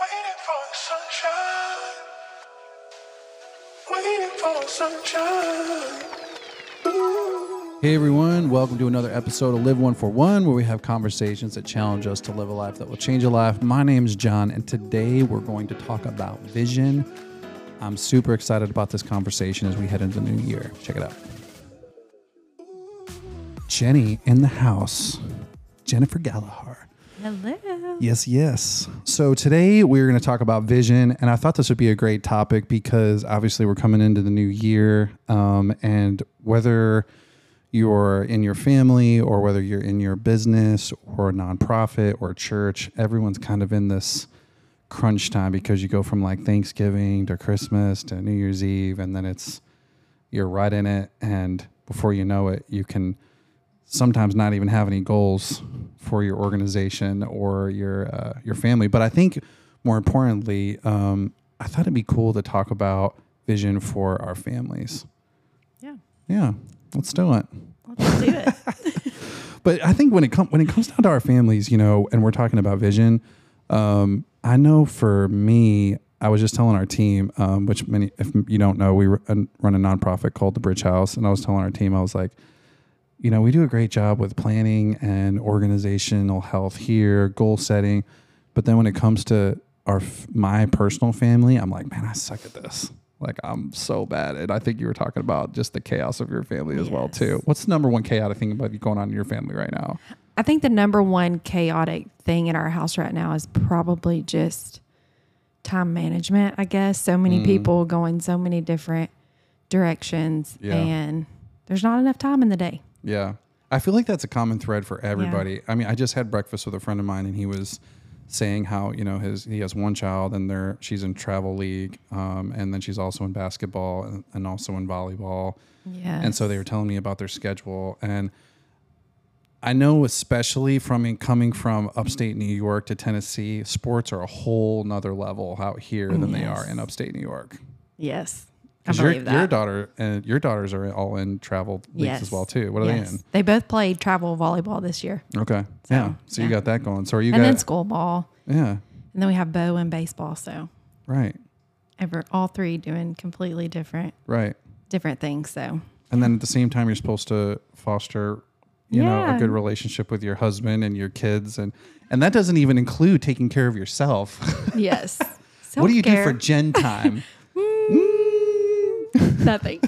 Waiting for the sunshine. Waiting for the sunshine. Hey everyone, welcome to another episode of Live One for One, where we have conversations that challenge us to live a life that will change a life. My name is John, and today we're going to talk about vision. I'm super excited about this conversation as we head into the new year. Check it out. Jenny in the house, Jennifer Gallahar. Hello. Yes, yes. So today we're going to talk about vision, and I thought this would be a great topic because obviously we're coming into the new year, um, and whether you're in your family or whether you're in your business or a nonprofit or church, everyone's kind of in this crunch time because you go from like Thanksgiving to Christmas to New Year's Eve, and then it's you're right in it, and before you know it, you can sometimes not even have any goals for your organization or your uh, your family. But I think more importantly, um, I thought it'd be cool to talk about vision for our families. Yeah. Yeah, let's do it. Let's do it. But I think when it comes when it comes down to our families, you know, and we're talking about vision, um, I know for me, I was just telling our team, um, which many, if you don't know, we run run a nonprofit called the Bridge House, and I was telling our team, I was like, you know, we do a great job with planning and organizational health here, goal setting, but then when it comes to our my personal family, I'm like, man, I suck at this. Like I'm so bad. And I think you were talking about just the chaos of your family as well too. What's the number one chaotic thing about you going on in your family right now? I think the number one chaotic thing in our house right now is probably just time management, I guess. So many mm. people going so many different directions Yeah. and there's not enough time in the day. Yeah. I feel like that's a common thread for everybody. I mean, I just had breakfast with a friend of mine and he was saying how, you know, his he has one child and they're she's in travel league, um, and then she's also in basketball and, and also in volleyball. Yeah. And so they were telling me about their schedule and I know especially from coming from upstate New York to Tennessee, sports are a whole nother level out here than they are Yes. in upstate New York. Yes. I 'Cause your, believe that. your daughter and your daughters are all in travel leagues as well too. What are yes. they in? They both played travel volleyball this year. Okay. yeah. So you got that going. So are you and then school ball. Yeah. And then we have Bo and baseball. So Right. ever all three doing completely different Right. different things. So And then at the same time, you're supposed to foster, you know, a good relationship with your husband and your kids, and and that doesn't even include taking care of yourself. yes. what do you do for. Jen time? Nothing.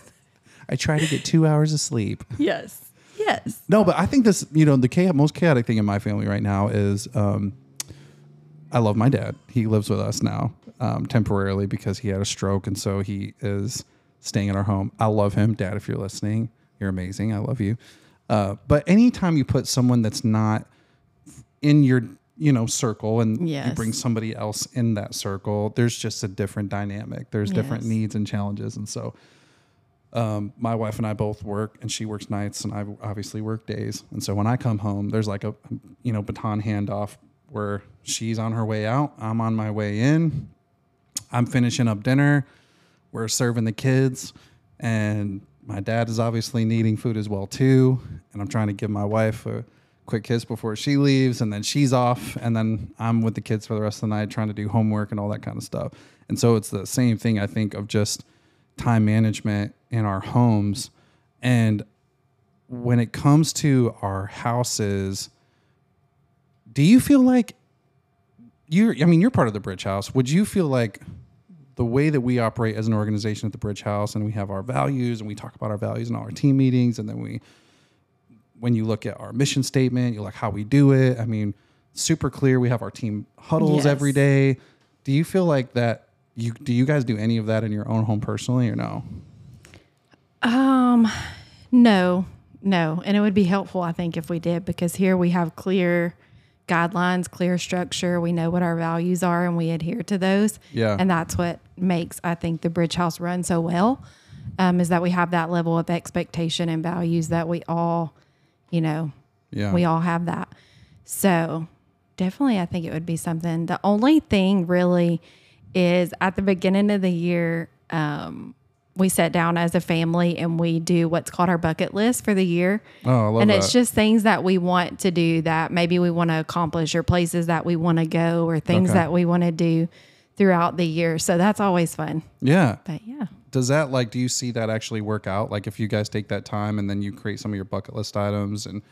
I try to get two hours of sleep. yes. Yes. No, but I think this, you know, the chaos, most chaotic thing in my family right now is um, I love my dad. He lives with us now um, temporarily because he had a stroke. And so he is staying in our home. I love him. Dad, if you're listening, you're amazing. I love you. Uh, but anytime you put someone that's not in your, you know, circle and you bring somebody else in that circle, there's just a different dynamic. There's different needs and challenges. And so, um, my wife and I both work, and she works nights, and I obviously work days. And so when I come home, there's like a you know baton handoff where she's on her way out, I'm on my way in. I'm finishing up dinner. We're serving the kids, and my dad is obviously needing food as well too. And I'm trying to give my wife a quick kiss before she leaves, and then she's off, and then I'm with the kids for the rest of the night trying to do homework and all that kind of stuff. And so it's the same thing I think of just time management in our homes. And when it comes to our houses, do you feel like you're, I mean, you're part of the Bridge House. Would you feel like the way that we operate as an organization at the Bridge House and we have our values and we talk about our values in all our team meetings and then we, when you look at our mission statement, you like how we do it. I mean, super clear. We have our team huddles Yes. every day. Do you feel like that? You do you guys do any of that in your own home personally or no? Um, no, no. And it would be helpful, I think, if we did, because here we have clear guidelines, clear structure. We know what our values are and we adhere to those. Yeah. And that's what makes, I think, the Bridge House run so well, um, is that we have that level of expectation and values that we all, you know, Yeah. we all have that. So definitely, I think it would be something. The only thing really is at the beginning of the year, um, we sit down as a family and we do what's called our bucket list for the year. Oh, I love and that. it's just things that we want to do that maybe we want to accomplish or places that we want to go or things Okay. that we want to do throughout the year. So that's always fun. yeah. But yeah. Does that like do you see that actually work out? Like if you guys take that time and then you create some of your bucket list items and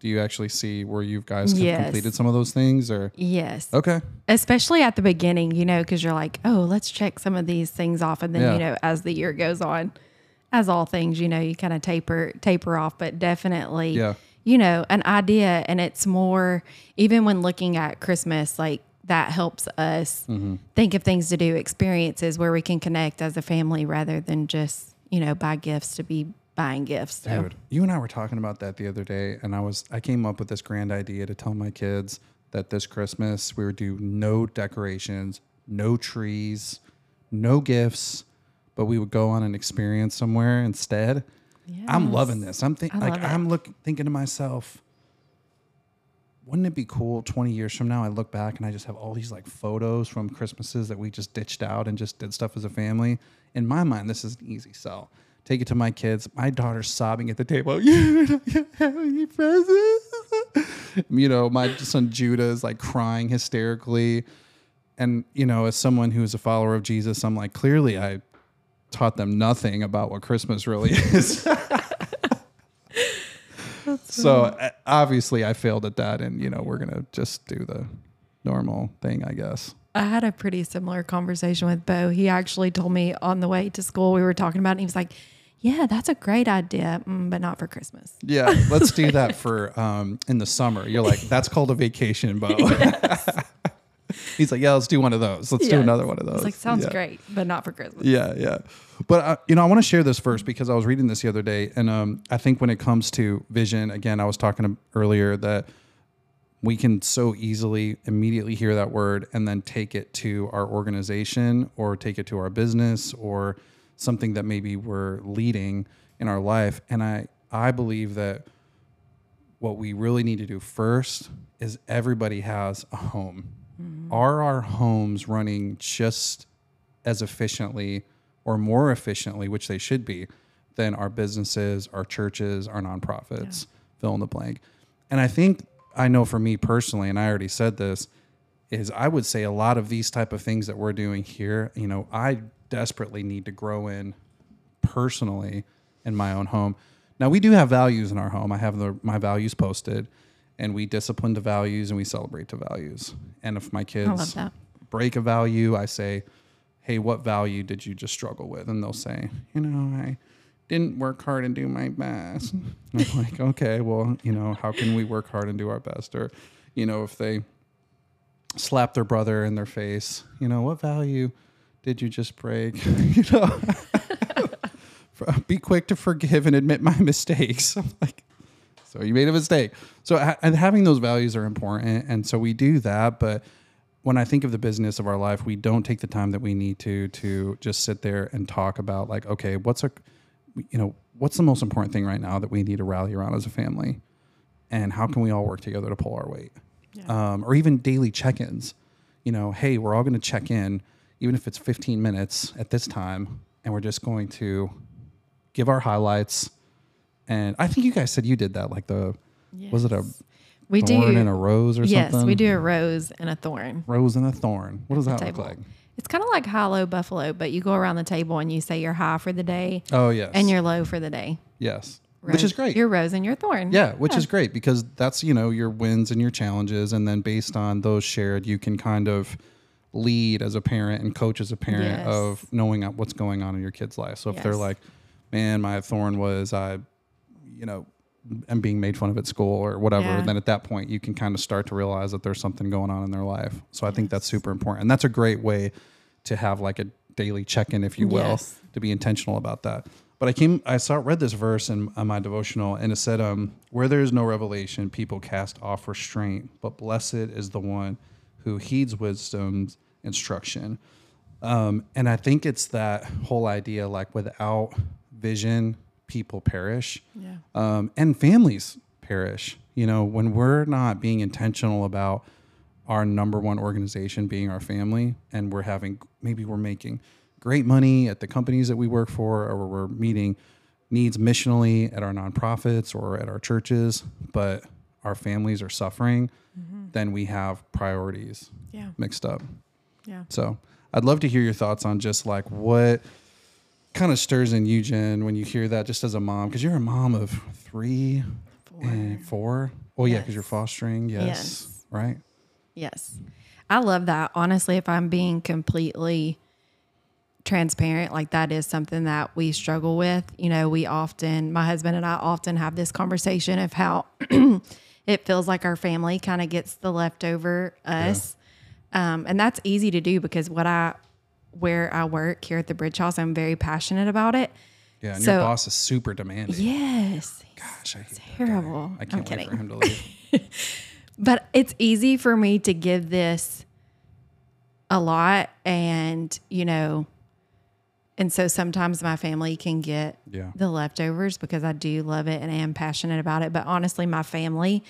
do you actually see where you guys have Yes. completed some of those things or Yes. Okay. Especially at the beginning, you know, because you're like, oh, let's check some of these things off. And then, Yeah. you know, as the year goes on, as all things, you know, you kind of taper taper off, but definitely, Yeah. you know, an idea. And it's more, even when looking at Christmas, like that helps us Mm-hmm. think of things to do, experiences where we can connect as a family rather than just, you know, buy gifts to be buying gifts. So, Dude, you and I were talking about that the other day, and I was I came up with this grand idea to tell my kids that this Christmas we would do no decorations, no trees, no gifts, but we would go on an experience somewhere instead. I'm loving this. I'm thinking like. I'm look thinking to myself, wouldn't it be cool 20 years from now I look back and I just have all these like photos from Christmases that we just ditched out and just did stuff as a family. In my mind, this is an easy sell. Take it to my kids. My daughter's sobbing at the table. You don't have any presents. you know, my son Judah is like crying hysterically. And, you know, as someone who's a follower of Jesus, I'm like, clearly I taught them nothing about what Christmas really is. So uh, obviously I failed at that. And, you know, we're going to just do the normal thing, I guess. I had a pretty similar conversation with Bo. He actually told me on the way to school, we were talking about it, and he was like, Yeah, that's a great idea, mm, but not for Christmas. Yeah, let's do that for um, in the summer. You're like, that's called a vacation, Bo. He's like, yeah, let's do one of those. Let's do another one of those. was like, Sounds Yeah. great, but not for Christmas. Yeah, yeah. But uh, you know, I want to share this first because I was reading this the other day, and um, I think when it comes to vision, again, I was talking earlier that we can so easily immediately hear that word and then take it to our organization or take it to our business or something that maybe we're leading in our life. And I I believe that what we really need to do first is everybody has a home. Mm-hmm. Are our homes running just as efficiently or more efficiently, which they should be, than our businesses, our churches, our nonprofits, fill in the blank. And I think I know for me personally, and I already said this, is I would say a lot of these type of things that we're doing here, you know, I desperately need to grow in personally in my own home. Now we do have values in our home. I have the, my values posted, and we discipline to values and we celebrate to values. And if my kids break a value, I say, "Hey, what value did you just struggle with?" And they'll say, "You know, I didn't work hard and do my best." And I'm like, "Okay, well, you know, how can we work hard and do our best?" Or, you know, if they slap their brother in their face, you know, what value did you just break? you know, be quick to forgive and admit my mistakes. I'm like, so you made a mistake. So ha- and having those values are important, and so we do that. But when I think of the business of our life, we don't take the time that we need to to just sit there and talk about like, okay, what's a, you know, what's the most important thing right now that we need to rally around as a family, and how can we all work together to pull our weight, um, or even daily check-ins. You know, hey, we're all going to check in, even if it's 15 minutes at this time, and we're just going to give our highlights. And I think you guys said you did that, like the was it a We thorn do. and a rose or yes, something? Yes, we do a rose and a thorn. Rose and a thorn. What does that look like? It's kind of like high low buffalo, but you go around the table and you say you're high for the day Oh yes, and you're low for the day. yes, which is Rose- great. Your rose and your thorn. yeah, which is great because that's you know your wins and your challenges, and then based on those shared, you can kind of lead as a parent and coach as a parent Yes. of knowing what's going on in your kid's life. So if they're like, "Man, my thorn was I," you know. and being made fun of at school or whatever, Yeah. then at that point you can kind of start to realize that there's something going on in their life. So I think that's super important. And that's a great way to have like a daily check-in, if you will, Yes. to be intentional about that. But I came, I saw, read this verse in, in my devotional, and it said, um, "Where there is no revelation, people cast off restraint, but blessed is the one who heeds wisdom's instruction." Um, and I think it's that whole idea, like without vision, people perish, Yeah. um, and families perish. You know, when we're not being intentional about our number one organization being our family, and we're having maybe we're making great money at the companies that we work for, or we're meeting needs missionally at our nonprofits or at our churches, but our families are suffering, then we have priorities Yeah. mixed up. Yeah. So I'd love to hear your thoughts on just like what kind of stirs in you, Jen, when you hear that just as a mom, because you're a mom of three and four. Oh, yeah, because you're fostering. Yes. Yes. Right. Yes. I love that. Honestly, if I'm being completely transparent, like that is something that we struggle with. You know, we often, my husband and I often have this conversation of how it feels like our family kind of gets the leftover us. Um, and that's easy to do because what I, where I work here at the Bridge House, I'm very passionate about it. Yeah. And So- your boss is super demanding. Yes. Gosh, I hate. Terrible. I I'm can't wait kidding. for him to leave. but it's easy for me to give this a lot and you know and so sometimes my family can get Yeah. the leftovers because I do love it and I am passionate about it but honestly my family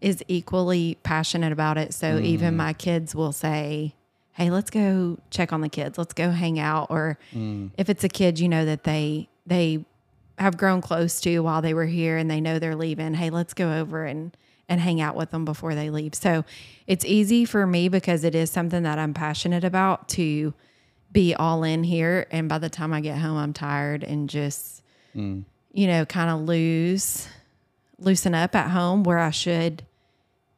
is equally passionate about it so even mm. my kids will say hey let's go check on the kids. Let's go hang out. Or mm. if it's a kid you know that they they have grown close to while they were here and they know they're leaving. Hey let's go over and and hang out with them before they leave. So it's easy for me because it is something that i'm passionate about to be all in here. And by the time i get home i'm tired and just mm. you know kind of lose loosen up at home where i should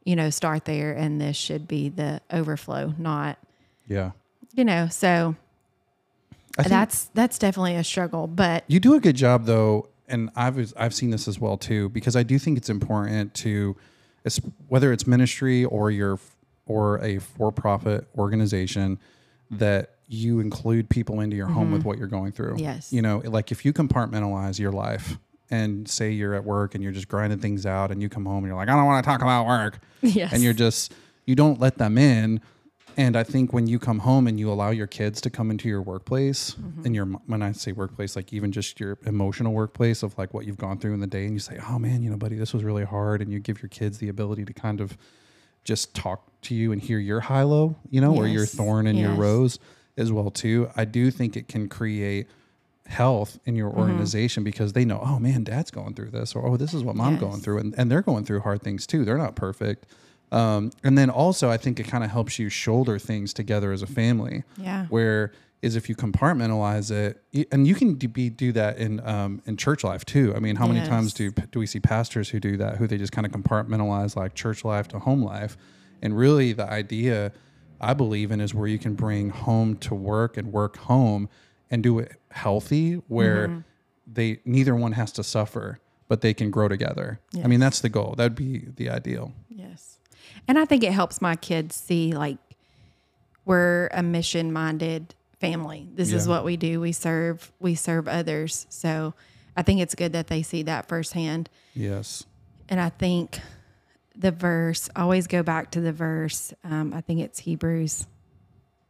you know start there and this should be the overflow not Yeah. you know so that's that's definitely a struggle but you do a good job though, and I've I've seen this as well too because I do think it's important to, it's- whether it's ministry or your or a for-profit organization, that you include people into your home with what you're going through. Mm-hmm. Yes. You know, like if you compartmentalize your life and say you're at work and you're just grinding things out and you come home and you're like, I don't want to talk about work. Yes. And you're just, you don't let them in. And I think when you come home and you allow your kids to come into your workplace Mm-hmm. and your, when I say workplace, like even just your emotional workplace of like what you've gone through in the day and you say, oh man, you know, buddy, this was really hard. And you give your kids the ability to kind of just talk to you and hear your high low, you know, or your thorn and your rose as well too. I do think it can create health in your Mm-hmm. organization because they know, oh man, dad's going through this, or oh, this is what mom Yes. going through, and, and they're going through hard things too. They're not perfect. Um, and then also, I think it kind of helps you shoulder things together as a family. Yeah. Where is if you compartmentalize it, and you can do, be do that in um, in church life too. I mean, how many times do do we see pastors who do that, who they just kind of compartmentalize like church life to home life, and really the idea I believe in is where you can bring home to work and work home and do it healthy, where Mm-hmm. they neither one has to suffer, but they can grow together. I mean, that's the goal. That'd be the ideal. Yes. And I think it helps my kids see like we're a mission minded family. This is what we do. We serve we serve others. So I think it's good that they see that firsthand. Yes. And I think the verse, I always go back to the verse. Um, I think it's Hebrews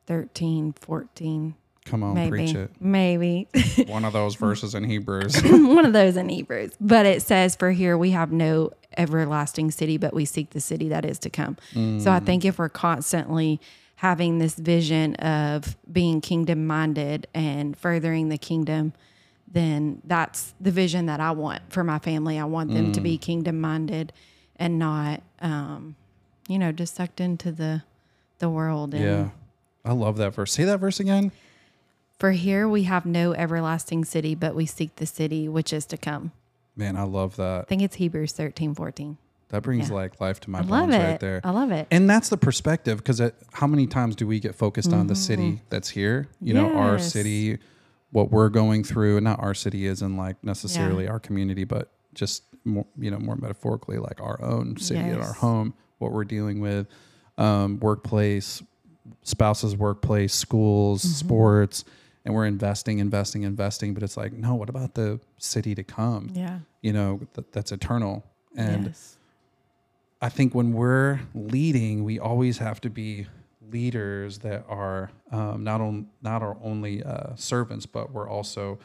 13, 14. Come on, Maybe. preach it. Maybe. One of those verses in Hebrews. one of those in Hebrews. But it says, For here we have no everlasting city, but we seek the city that is to come. So I think if we're constantly having this vision of being kingdom minded and furthering the kingdom, then that's the vision that I want for my family. I want them to be kingdom minded and not, um, you know, just sucked into the the world. And yeah. I love that verse. Say that verse again. For here we have no everlasting city, but we seek the city which is to come. Man, I love that. I think it's Hebrews 13, 14. That brings Yeah. like life to my I bones right there. I love it. And that's the perspective because how many times do we get focused on the city that's here? You know, our Mm-hmm. City, what we're going through. Not our city isn't like necessarily our community, but just more, you know, more metaphorically, like our own city and our home, what we're dealing with, um, workplace, spouses, workplace, schools, Mm-hmm. sports, and we're investing, investing, investing. But it's like, no, what about the city to come? Yeah. You know, th- that's eternal. And yes. I think when we're leading, we always have to be leaders that are um, not on not our only uh, servants, but we're also.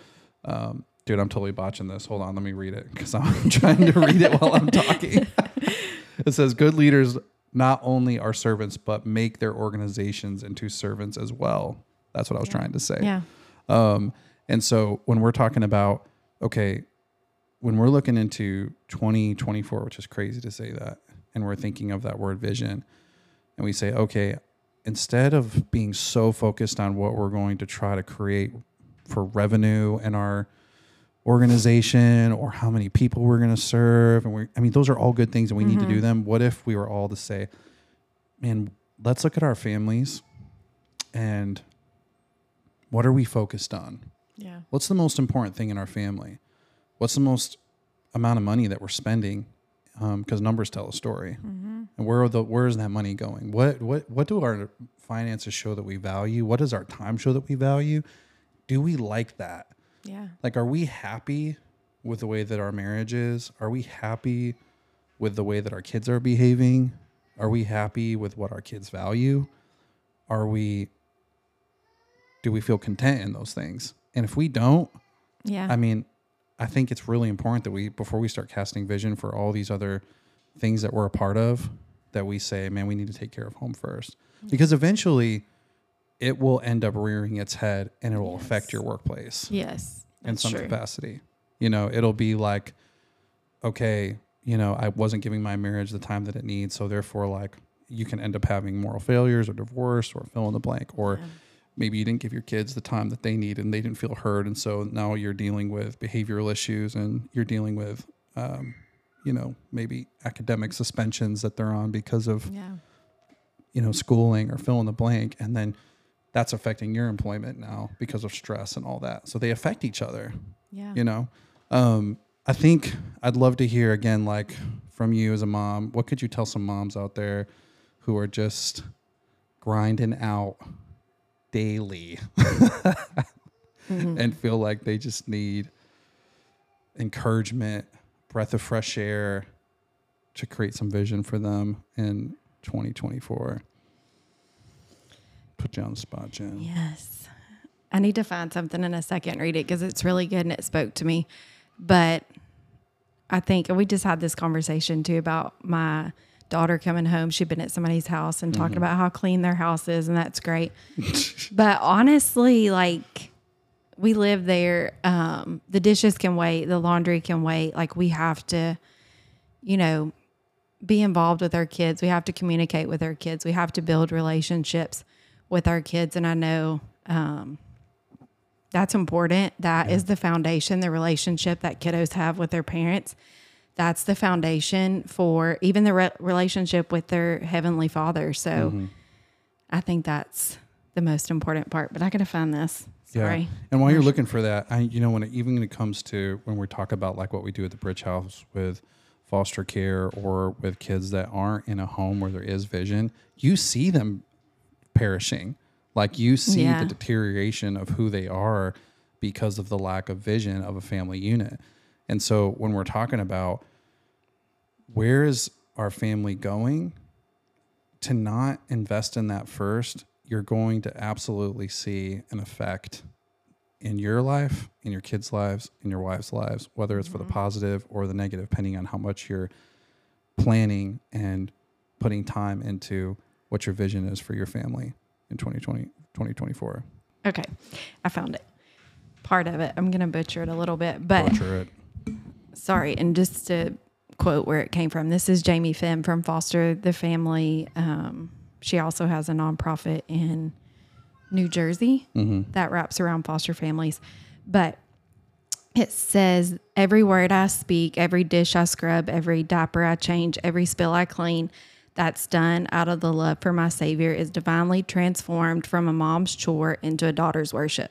Um, dude, I'm totally botching this. Hold on, let me read it because I'm trying to read it while I'm talking. it says, "Good leaders not only are servants, but make their organizations into servants as well." That's what I was trying to say. Yeah. Um, and so when we're talking about, okay, when we're looking into 2024, which is crazy to say that, and we're thinking of that word vision, and we say, okay, instead of being so focused on what we're going to try to create for revenue in our organization or how many people we're going to serve, and we, I mean, those are all good things and we need to do them. What if we were all to say, man, let's look at our families and what are we focused on? Yeah. What's the most important thing in our family? What's the most amount of money that we're spending? Um, because numbers tell a story. Mm-hmm. And where are the where is that money going? What what what do our finances show that we value? What does our time show that we value? Do we like that? Yeah. Like, are we happy with the way that our marriage is? Are we happy with the way that our kids are behaving? Are we happy with what our kids value? Are we, do we feel content in those things? And if we don't, Yeah. I mean, I think it's really important that we, before we start casting vision for all these other things that we're a part of, that we say, man, we need to take care of home first. Because eventually it will end up rearing its head and it will affect your workplace yes. in some true. capacity. You know, it'll be like, okay, you know, I wasn't giving my marriage the time that it needs. So therefore, like, you can end up having moral failures or divorce or fill in the blank. Or maybe you didn't give your kids the time that they need and they didn't feel heard. And so now you're dealing with behavioral issues and you're dealing with, um, you know, maybe academic suspensions that they're on because of, Yeah. you know, schooling or fill in the blank. And then that's affecting your employment now because of stress and all that. So they affect each other Yeah. you know um i think i'd love to hear again like from you as a mom what could you tell some moms out there who are just grinding out daily mm-hmm. and feel like they just need encouragement breath of fresh air to create some vision for them in 2024 put you on the spot jen Yes. I need to find something in a second, read it because it's really good and it spoke to me. But I think we just had this conversation too about my daughter coming home. She'd been at somebody's house and talking about how clean their house is, and that's great. but honestly, like we live there, um, the dishes can wait, the laundry can wait. Like we have to, you know, be involved with our kids. We have to communicate with our kids. We have to build relationships with our kids. And I know um, that's important. That is the foundation, the relationship that kiddos have with their parents. That's the foundation for even the re- relationship with their heavenly father. So mm-hmm. I think that's the most important part. But I got to find this. Sorry. And while you're looking for that, I you know when it, even when it comes to when we talk about like what we do at the Bridge House with foster care or with kids that aren't in a home where there is vision, you see them perishing. Like you see Yeah. the deterioration of who they are because of the lack of vision of a family unit. And so when we're talking about where is our family going, to not invest in that first, you're going to absolutely see an effect in your life, in your kids' lives, in your wife's lives, whether it's for the mm-hmm. positive or the negative, depending on how much you're planning and putting time into what your vision is for your family in 2020, 2024. Okay. I found it. Part of it. I'm going to butcher it a little bit, but Butcher it. Sorry. And just to quote where it came from, this is Jamie Finn from Foster the Family. Um, she also has a nonprofit in New Jersey that wraps around foster families. But it says, Every word I speak, every dish I scrub, every diaper I change, every spill I clean, that's done out of the love for my Savior is divinely transformed from a mom's chore into a daughter's worship.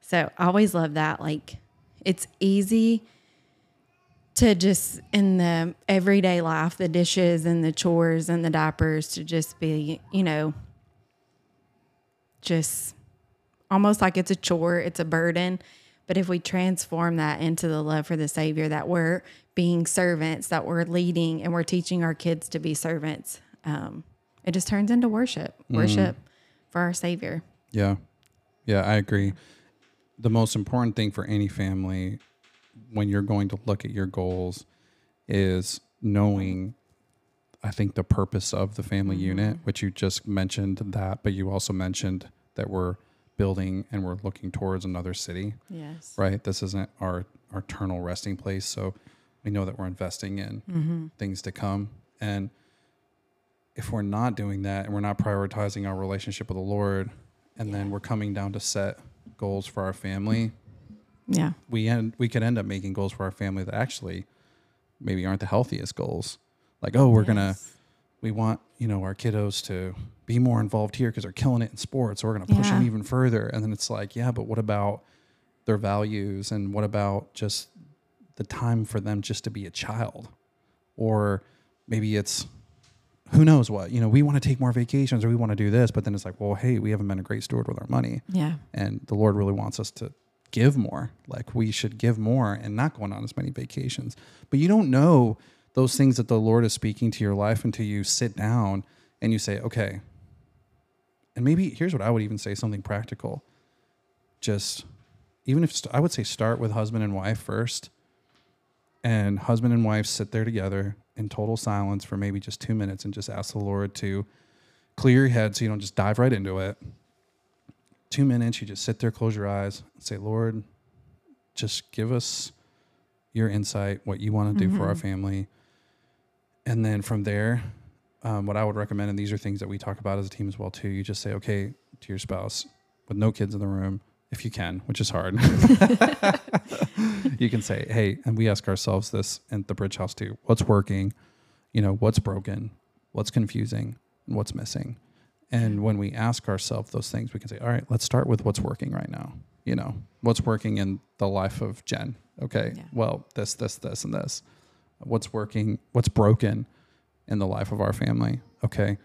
So I always love that. Like, it's easy to just in the everyday life, the dishes and the chores and the diapers to just be, you know, just almost like it's a chore, it's a burden. But if we transform that into the love for the Savior, that we're being servants, that we're leading and we're teaching our kids to be servants, um, it just turns into worship, worship for our Savior. Yeah. Yeah, I agree. The most important thing for any family when you're going to look at your goals is knowing I think the purpose of the family mm-hmm. unit, which you just mentioned that, but you also mentioned that we're building and we're looking towards another city, Yes. right? This isn't our, our eternal resting place. So we know that we're investing in mm-hmm. things to come. And if we're not doing that and we're not prioritizing our relationship with the Lord, and then we're coming down to set goals for our family, Yeah. we end we could end up making goals for our family that actually maybe aren't the healthiest goals. Like, oh, we're gonna we want you know our kiddos to be more involved here because they're killing it in sports. So we're gonna push them even further. And then it's like, yeah, but what about their values and what about just the time for them just to be a child, or maybe it's who knows what you know we want to take more vacations or we want to do this but then it's like well hey we haven't been a great steward with our money Yeah. and the Lord really wants us to give more. Like we should give more and not going on as many vacations. But you don't know those things that the Lord is speaking to your life until you sit down and you say, okay. And maybe here's what I would even say something practical. Just even if st- I would say start with husband and wife first, and husband and wife sit there together in total silence for maybe just two minutes and just ask the Lord to clear your head so you don't just dive right into it two minutes, you just sit there, close your eyes, and say, Lord, just give us your insight, what you want to do for our family. And then from there, um, what I would recommend, and these are things that we talk about as a team as well too. You just say, okay, to your spouse with no kids in the room, if you can, which is hard. you can say, hey, and we ask ourselves this in the Bridge House too: what's working, you know, what's broken, what's confusing, and what's missing. And when we ask ourselves those things, we can say, all right, let's start with what's working right now. You know, what's working in the life of Jen. Okay. Yeah. Well, this, this, this, and this. What's working, what's broken in the life of our family. Okay.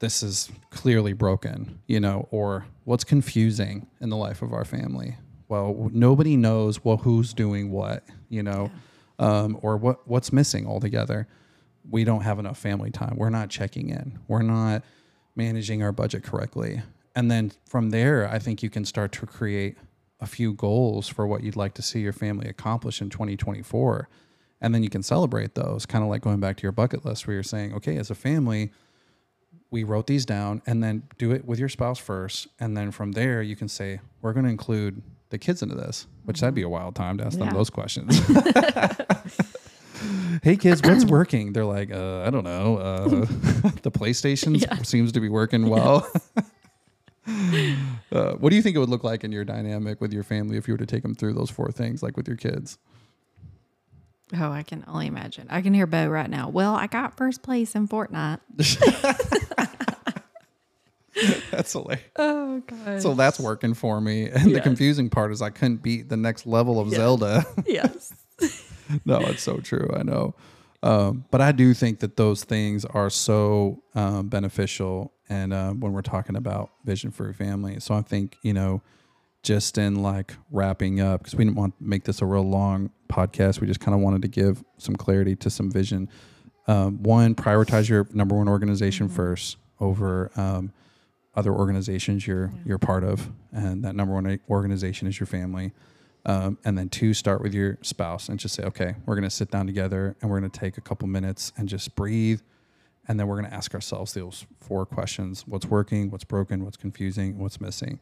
This is clearly broken, you know, or what's confusing in the life of our family. Well, nobody knows well who's doing what, you know, um, or what what's missing altogether. We don't have enough family time. We're not checking in. We're not managing our budget correctly. And then from there, I think you can start to create a few goals for what you'd like to see your family accomplish in 2024. And then you can celebrate those, kind of like going back to your bucket list where you're saying, okay, as a family, we wrote these down and then do it with your spouse first. And then from there, you can say, we're going to include the kids into this, which that'd be a wild time to ask them those questions. hey kids, what's working? They're like, uh, I don't know. Uh, the PlayStation Yeah. seems to be working well. uh, what do you think it would look like in your dynamic with your family if you were to take them through those four things, like with your kids? Oh, I can only imagine. I can hear Bo right now. Well, I got first place in Fortnite. That's hilarious. Oh god. So that's working for me. And the confusing part is I couldn't beat the next level of Zelda. yes. no, it's so true. I know. Um, but I do think that those things are so um, beneficial. And uh, when we're talking about vision for your family, so I think, you know, just in like wrapping up, because we didn't want to make this a real long podcast, we just kind of wanted to give some clarity to some vision. Um, one, prioritize your number one organization first over um, other organizations you're you're part of, and that number one organization is your family. Um, and then two, start with your spouse and just say, okay, we're going to sit down together and we're going to take a couple minutes and just breathe. And then we're going to ask ourselves those four questions what's working, what's broken, what's confusing, what's missing.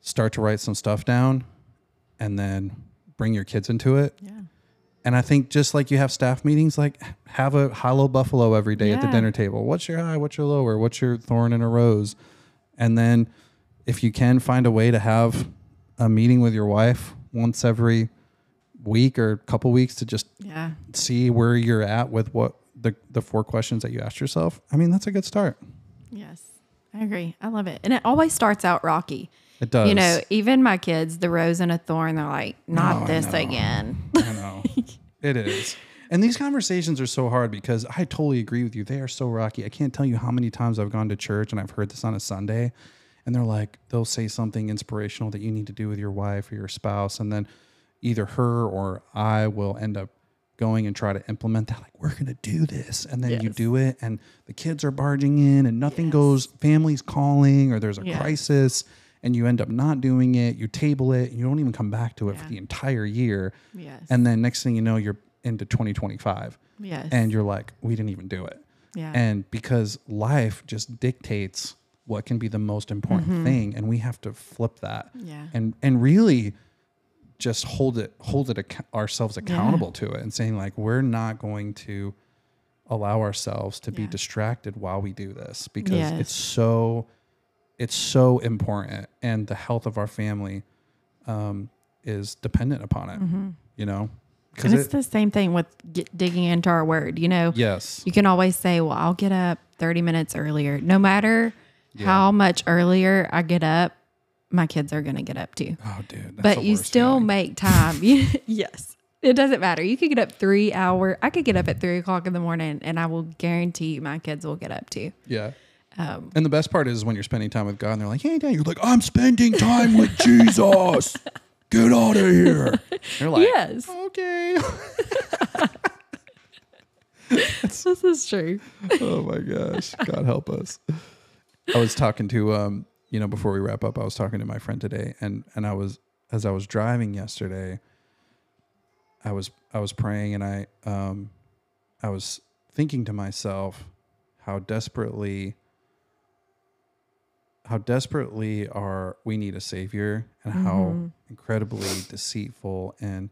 Start to write some stuff down and then bring your kids into it. Yeah. And I think just like you have staff meetings, like have a high low buffalo every day at the dinner table. What's your high? What's your lower? What's your thorn in a rose? And then if you can find a way to have a meeting with your wife once every week or couple weeks to just Yeah. see where you're at with what the, the four questions that you asked yourself, I mean, that's a good start. Yes. I agree. I love it. And it always starts out rocky. It does. You know, even my kids, the rose and a thorn, they're like, not I this again. I know. it is. And these conversations are so hard because I totally agree with you. They are so rocky. I can't tell you how many times I've gone to church and I've heard this on a Sunday and they're like, they'll say something inspirational that you need to do with your wife or your spouse. And then either her or I will end up going and try to implement that. Like, we're going to do this. And then you do it and the kids are barging in and nothing goes, family's calling or there's a Yes. crisis and you end up not doing it. You table it. and You don't even come back to it for the entire year. Yes. And then next thing you know, you're into 2025 yes. and you're like, we didn't even do it. yeah. And because life just dictates what can be the most important thing and we have to flip that Yeah. and and really just hold it hold it ac- ourselves accountable to it and saying like we're not going to allow ourselves to be distracted while we do this because Yes. it's so it's so important and the health of our family um, is dependent upon it you know And it's the same thing with get, digging into our word. You know, yes you can always say, "Well, I'll get up 30 minutes earlier." No matter how much earlier I get up, my kids are going to get up too. oh dude but you still make time. yes. It doesn't matter. You could get up three hour. I could get up at three o'clock in the morning, and I will guarantee my kids will get up too. Yeah. Um, and the best part is when you're spending time with God and they're like, hey, Dad, you're like, I'm spending time with Jesus. Get out of here. You're like, yes, okay. this is true. oh my gosh. God help us. I was talking to, um, you know, before we wrap up, I was talking to my friend today and, and I was, as I was driving yesterday, I was, I was praying and I, um, I was thinking to myself how desperately how desperately are we need a savior and how mm-hmm. incredibly deceitful and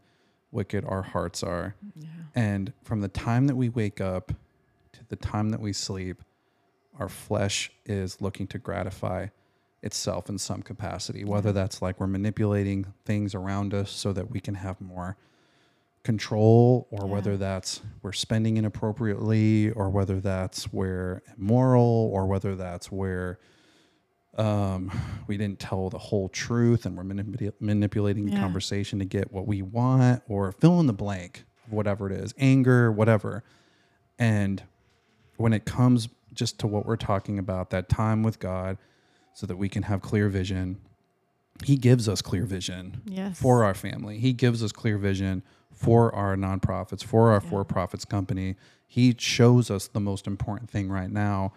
wicked our hearts are. And from the time that we wake up to the time that we sleep, our flesh is looking to gratify itself in some capacity, whether that's like we're manipulating things around us so that we can have more control or whether that's we're spending inappropriately or whether that's we're immoral or whether that's where um, we didn't tell the whole truth and we're manipula- manipulating the Yeah. conversation to get what we want or fill in the blank of whatever it is anger whatever and when it comes just to what we're talking about that time with god so that we can have clear vision he gives us clear vision Yes. for our family. He gives us clear vision for our nonprofits, for our for profits company. He shows us the most important thing right now.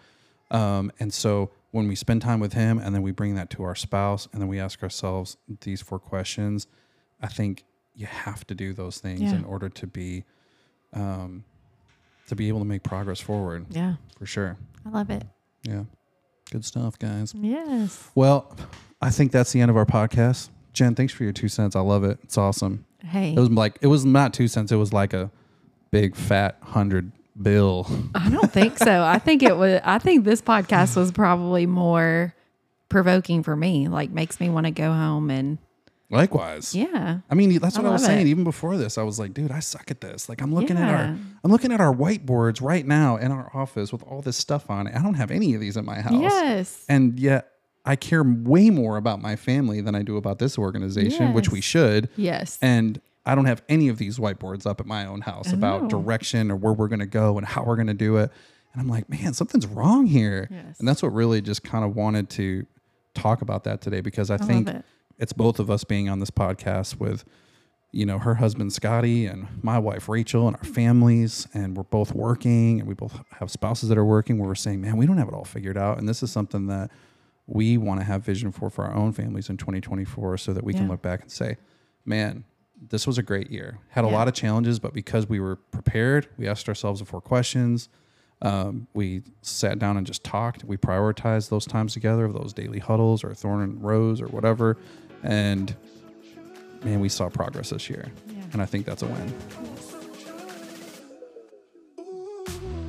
Um, and so when we spend time with him and then we bring that to our spouse and then we ask ourselves these four questions, I think you have to do those things Yeah. in order to be um, to be able to make progress forward Yeah, for sure. I love it. Yeah. Good stuff, guys. Yes. Well, I think that's the end of our podcast. Jen, thanks for your two cents. I love it. It's awesome. Hey, It was like it was not two cents. It was like a big fat hundred bill. I don't think so. I think it was. I think this podcast was probably more provoking for me. Like makes me want to go home and Likewise. yeah. I mean, that's what I, was saying. it. Even before this, I was like, dude, I suck at this. Like, I'm looking at our, I'm looking at our whiteboards right now in our office with all this stuff on it. I don't have any of these in my house. Yes. And yet, I care way more about my family than I do about this organization, which we should. Yes. And I don't have any of these whiteboards up at my own house about oh. direction or where we're going to go and how we're going to do it. And I'm like, man, something's wrong here. Yes. And that's what really just kind of wanted to talk about that today because I, love think it. it's both of us being on this podcast with, you know, her husband Scotty and my wife Rachel and our families. And we're both working and we both have spouses that are working where we're saying, man, we don't have it all figured out. And this is something that we want to have vision for for our own families in 2024 so that we can look back and say, man, this was a great year. Had a Yeah. lot of challenges, but because we were prepared, we asked ourselves the four questions. Um, we sat down and just talked. We prioritized those times together, those daily huddles or thorn and rose or whatever. And man, we saw progress this year. And I think that's a win.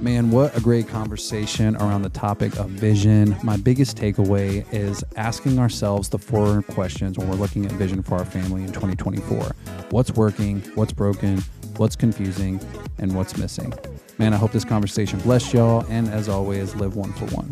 Man, what a great conversation around the topic of vision. My biggest takeaway is asking ourselves the four questions when we're looking at vision for our family in 2024 what's working, what's broken, what's confusing, and what's missing. Man, I hope this conversation blessed y'all. And as always, live one for one.